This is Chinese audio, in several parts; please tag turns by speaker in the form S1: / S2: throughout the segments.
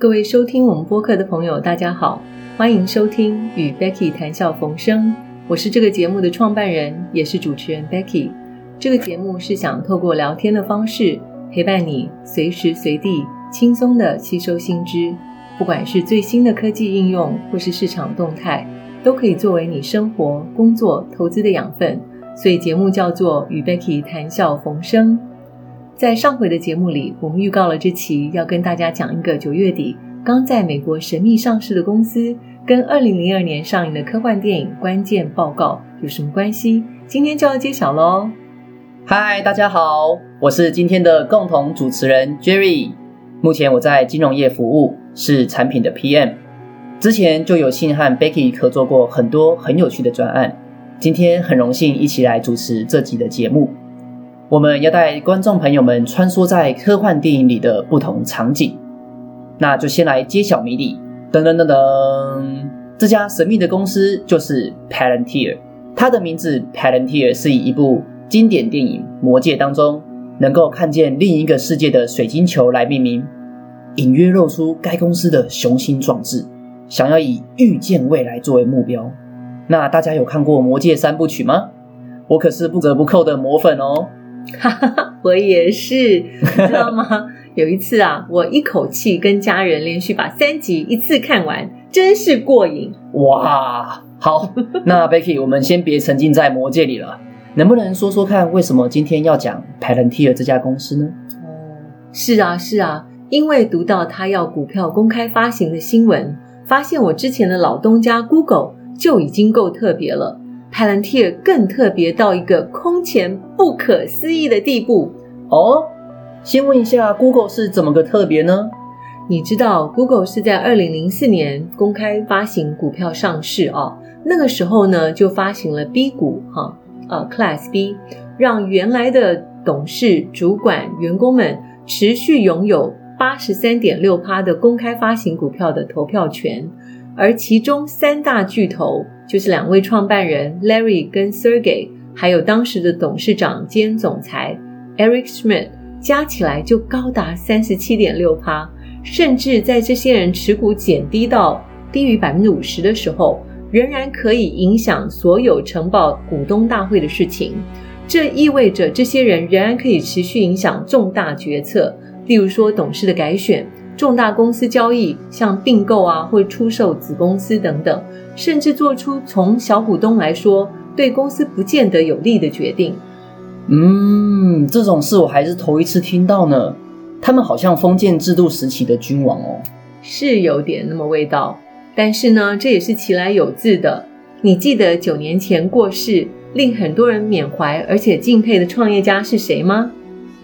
S1: 各位收听我们播客的朋友，大家好，欢迎收听与 Becky 谈笑逢生。我是这个节目的创办人，也是主持人 Becky。这个节目是想透过聊天的方式，陪伴你随时随地轻松的吸收新知，不管是最新的科技应用，或是市场动态，都可以作为你生活、工作、投资的养分。所以节目叫做与 Becky 谈笑逢生。在上回的节目里，我们预告了这期要跟大家讲一个九月底刚在美国神秘上市的公司，跟二零零二年上映的科幻电影《关键报告》有什么关系？今天就要揭晓喽！
S2: 嗨，大家好，我是今天的共同主持人 Jerry。目前我在金融业服务，是产品的 PM。之前就有幸和 Becky 合作过很多很有趣的专案，今天很荣幸一起来主持这集的节目。我们要带观众朋友们穿梭在科幻电影里的不同场景，那就先来揭晓谜底。噔噔噔噔，这家神秘的公司就是 Palantir。它的名字 Palantir 是以一部经典电影《魔戒》当中能够看见另一个世界的水晶球来命名，隐约露出该公司的雄心壮志，想要以预见未来作为目标。那大家有看过《魔戒》三部曲吗？我可是不折不扣的魔粉哦。
S1: 哈哈，我也是，知道吗？有一次啊，我一口气跟家人连续把三集一次看完，真是过瘾
S2: 哇！好，那 Becky，我们先别沉浸在魔界里了，能不能说说看，为什么今天要讲 Palantir 这家公司呢？
S1: 哦，是啊，是啊，因为读到他要股票公开发行的新闻，发现我之前的老东家 Google 就已经够特别了。Palantir 更特别到一个空前不可思议的地步
S2: 哦。先问一下，Google 是怎么个特别呢？
S1: 你知道，Google 是在二零零四年公开发行股票上市哦。那个时候呢，就发行了 B 股哈，呃，Class B，让原来的董事、主管、员工们持续拥有八十三点六趴的公开发行股票的投票权。而其中三大巨头就是两位创办人 Larry 跟 Sergey，还有当时的董事长兼总裁 Eric Schmidt，加起来就高达三十七点六趴。甚至在这些人持股减低到低于百分之五十的时候，仍然可以影响所有承保股东大会的事情。这意味着这些人仍然可以持续影响重大决策，例如说董事的改选。重大公司交易，像并购啊，或出售子公司等等，甚至做出从小股东来说对公司不见得有利的决定。
S2: 嗯，这种事我还是头一次听到呢。他们好像封建制度时期的君王哦，
S1: 是有点那么味道。但是呢，这也是其来有自的。你记得九年前过世，令很多人缅怀而且敬佩的创业家是谁吗？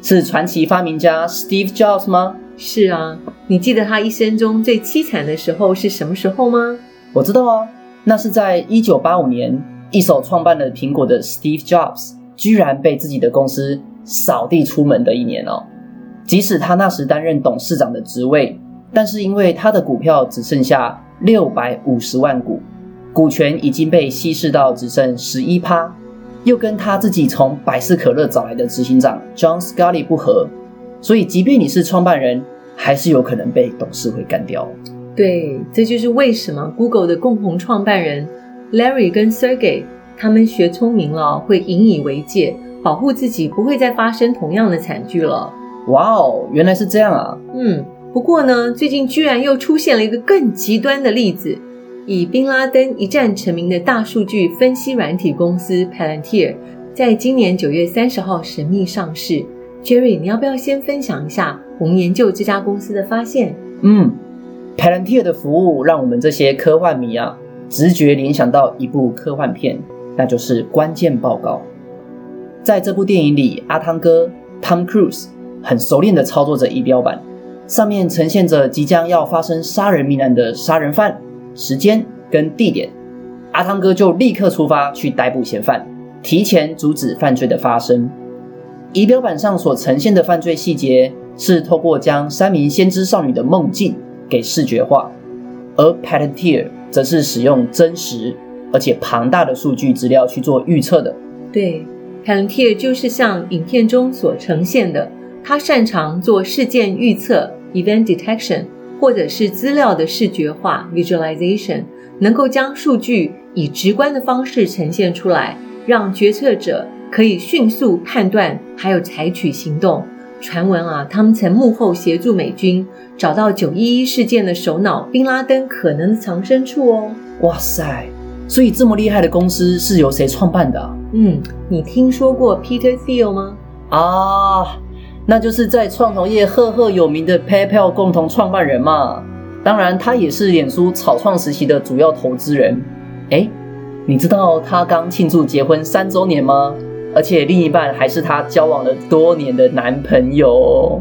S2: 是传奇发明家 Steve Jobs 吗？
S1: 是啊，你记得他一生中最凄惨的时候是什么时候吗？
S2: 我知道啊，那是在一九八五年，一手创办了苹果的 Steve Jobs 居然被自己的公司扫地出门的一年哦。即使他那时担任董事长的职位，但是因为他的股票只剩下六百五十万股，股权已经被稀释到只剩十一趴，又跟他自己从百事可乐找来的执行长 John Scully 不合。所以，即便你是创办人，还是有可能被董事会干掉。
S1: 对，这就是为什么 Google 的共同创办人 Larry 跟 Sergey 他们学聪明了，会引以为戒，保护自己不会再发生同样的惨剧了。
S2: 哇哦，原来是这样啊！
S1: 嗯，不过呢，最近居然又出现了一个更极端的例子，以宾拉登一战成名的大数据分析软体公司 Palantir，在今年九月三十号神秘上市。Jerry，你要不要先分享一下我们研究这家公司的发现？
S2: 嗯，Palantir 的服务让我们这些科幻迷啊，直觉联想到一部科幻片，那就是《关键报告》。在这部电影里，阿汤哥 Tom Cruise 很熟练的操作着仪表板，上面呈现着即将要发生杀人命案的杀人犯、时间跟地点。阿汤哥就立刻出发去逮捕嫌犯，提前阻止犯罪的发生。仪表板上所呈现的犯罪细节是透过将三名先知少女的梦境给视觉化，而 Palantir 则是使用真实而且庞大的数据资料去做预测的。
S1: 对，Palantir 就是像影片中所呈现的，它擅长做事件预测 （event detection），或者是资料的视觉化 （visualization），能够将数据以直观的方式呈现出来，让决策者可以迅速判断，还有采取行动。传闻啊，他们曾幕后协助美军找到九一一事件的首脑宾拉登可能的藏身处哦。
S2: 哇塞！所以这么厉害的公司是由谁创办的？
S1: 嗯，你听说过 Peter Thiel 吗？
S2: 啊，那就是在创投业赫赫有名的 PayPal 共同创办人嘛。当然，他也是脸书草创时期的主要投资人。哎，你知道他刚庆祝结婚三周年吗？而且另一半还是他交往了多年的男朋友。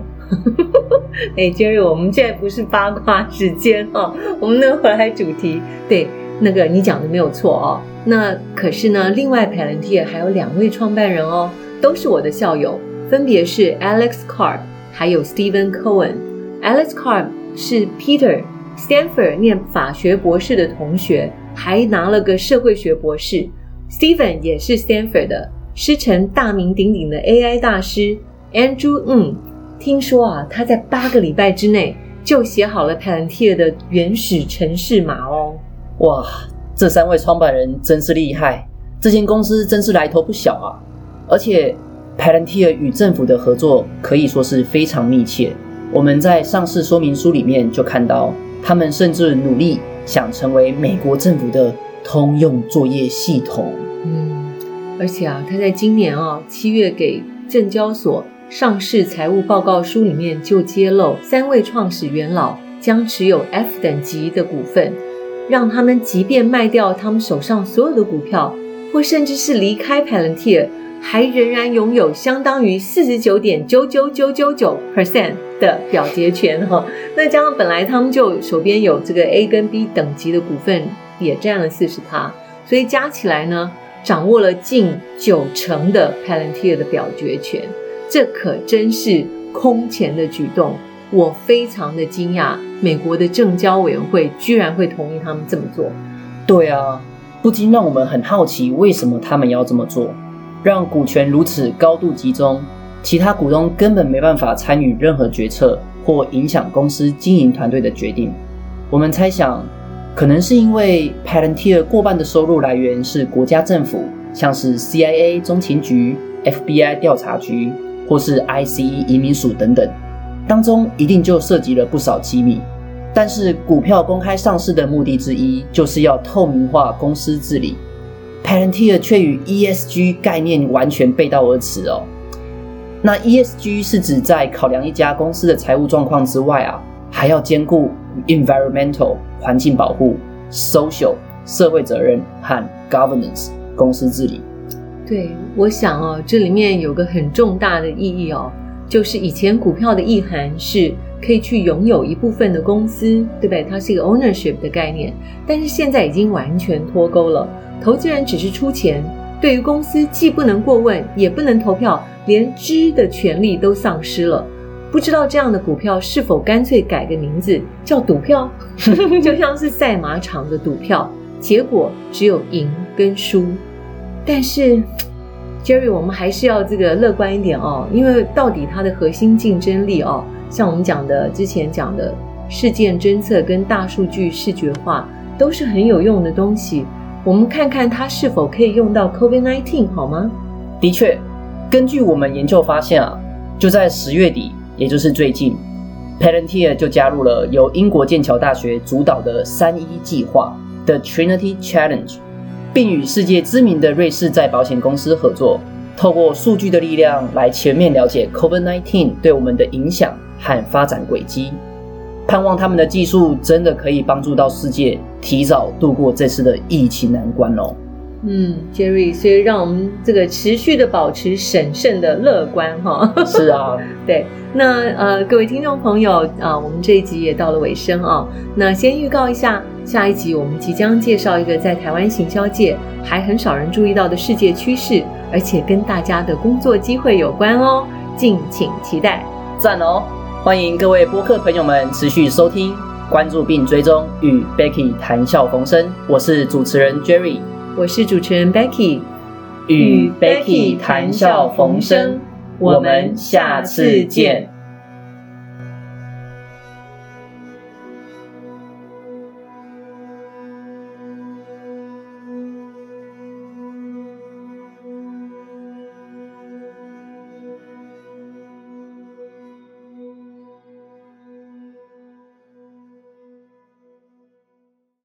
S1: 哎，Jerry，我们现在不是八卦时间哦，我们能回来主题。对。那个你讲的没有错哦，那可是呢，另外 Palantir 还有两位创办人哦，都是我的校友，分别是 Alex Carp，还有 Stephen Cohen。Alex Carp 是 Peter Stanford 念法学博士的同学，还拿了个社会学博士。Stephen 也是 Stanford 的，师承大名鼎鼎的 AI 大师 Andrew Ng。听说啊，他在八个礼拜之内就写好了 Palantir 的原始程式码哦。
S2: 哇，这三位创办人真是厉害！这间公司真是来头不小啊！而且，Palantir 与政府的合作可以说是非常密切。我们在上市说明书里面就看到，他们甚至努力想成为美国政府的通用作业系统。
S1: 嗯，而且啊，他在今年啊七月给证交所上市财务报告书里面就揭露，三位创始元老将持有 F 等级的股份。让他们即便卖掉他们手上所有的股票，或甚至是离开 Palantir，还仍然拥有相当于四十九点九九九九九 percent 的表决权哈。那加上本来他们就手边有这个 A 跟 B 等级的股份，也占了四十趴，所以加起来呢，掌握了近九成的 Palantir 的表决权。这可真是空前的举动。我非常的惊讶，美国的证交委员会居然会同意他们这么做。
S2: 对啊，不禁让我们很好奇，为什么他们要这么做？让股权如此高度集中，其他股东根本没办法参与任何决策或影响公司经营团队的决定。我们猜想，可能是因为 Palantir 过半的收入来源是国家政府，像是 CIA 中情局、FBI 调查局，或是 ICE 移民署等等。当中一定就涉及了不少机密，但是股票公开上市的目的之一就是要透明化公司治理，Palantir 却与 ESG 概念完全背道而驰哦。那 ESG 是指在考量一家公司的财务状况之外啊，还要兼顾 environmental 环境保护、social 社会责任和 governance 公司治理。
S1: 对，我想哦，这里面有个很重大的意义哦。就是以前股票的意涵是可以去拥有一部分的公司，对不对？它是一个 ownership 的概念，但是现在已经完全脱钩了。投资人只是出钱，对于公司既不能过问，也不能投票，连知的权利都丧失了。不知道这样的股票是否干脆改个名字叫赌票，就像是赛马场的赌票，结果只有赢跟输，但是。Jerry，我们还是要这个乐观一点哦，因为到底它的核心竞争力哦，像我们讲的之前讲的事件侦测跟大数据视觉化都是很有用的东西。我们看看它是否可以用到 COVID-19 好吗？
S2: 的确，根据我们研究发现啊，就在十月底，也就是最近，Palantir 就加入了由英国剑桥大学主导的三一计划 The Trinity Challenge。并与世界知名的瑞士再保险公司合作，透过数据的力量来全面了解 COVID-19 对我们的影响和发展轨迹，盼望他们的技术真的可以帮助到世界提早度过这次的疫情难关哦。
S1: 嗯，Jerry，所以让我们这个持续的保持审慎的乐观哈。
S2: 是啊，
S1: 对。那呃，各位听众朋友啊，我们这一集也到了尾声啊。那先预告一下，下一集我们即将介绍一个在台湾行销界还很少人注意到的世界趋势，而且跟大家的工作机会有关哦，敬请期待。
S2: 赞哦！欢迎各位播客朋友们持续收听、关注并追踪与 Becky 谈笑逢生。我是主持人 Jerry。
S1: 我是主持人 Becky，
S2: 与 Becky 谈笑逢生，我们下次见。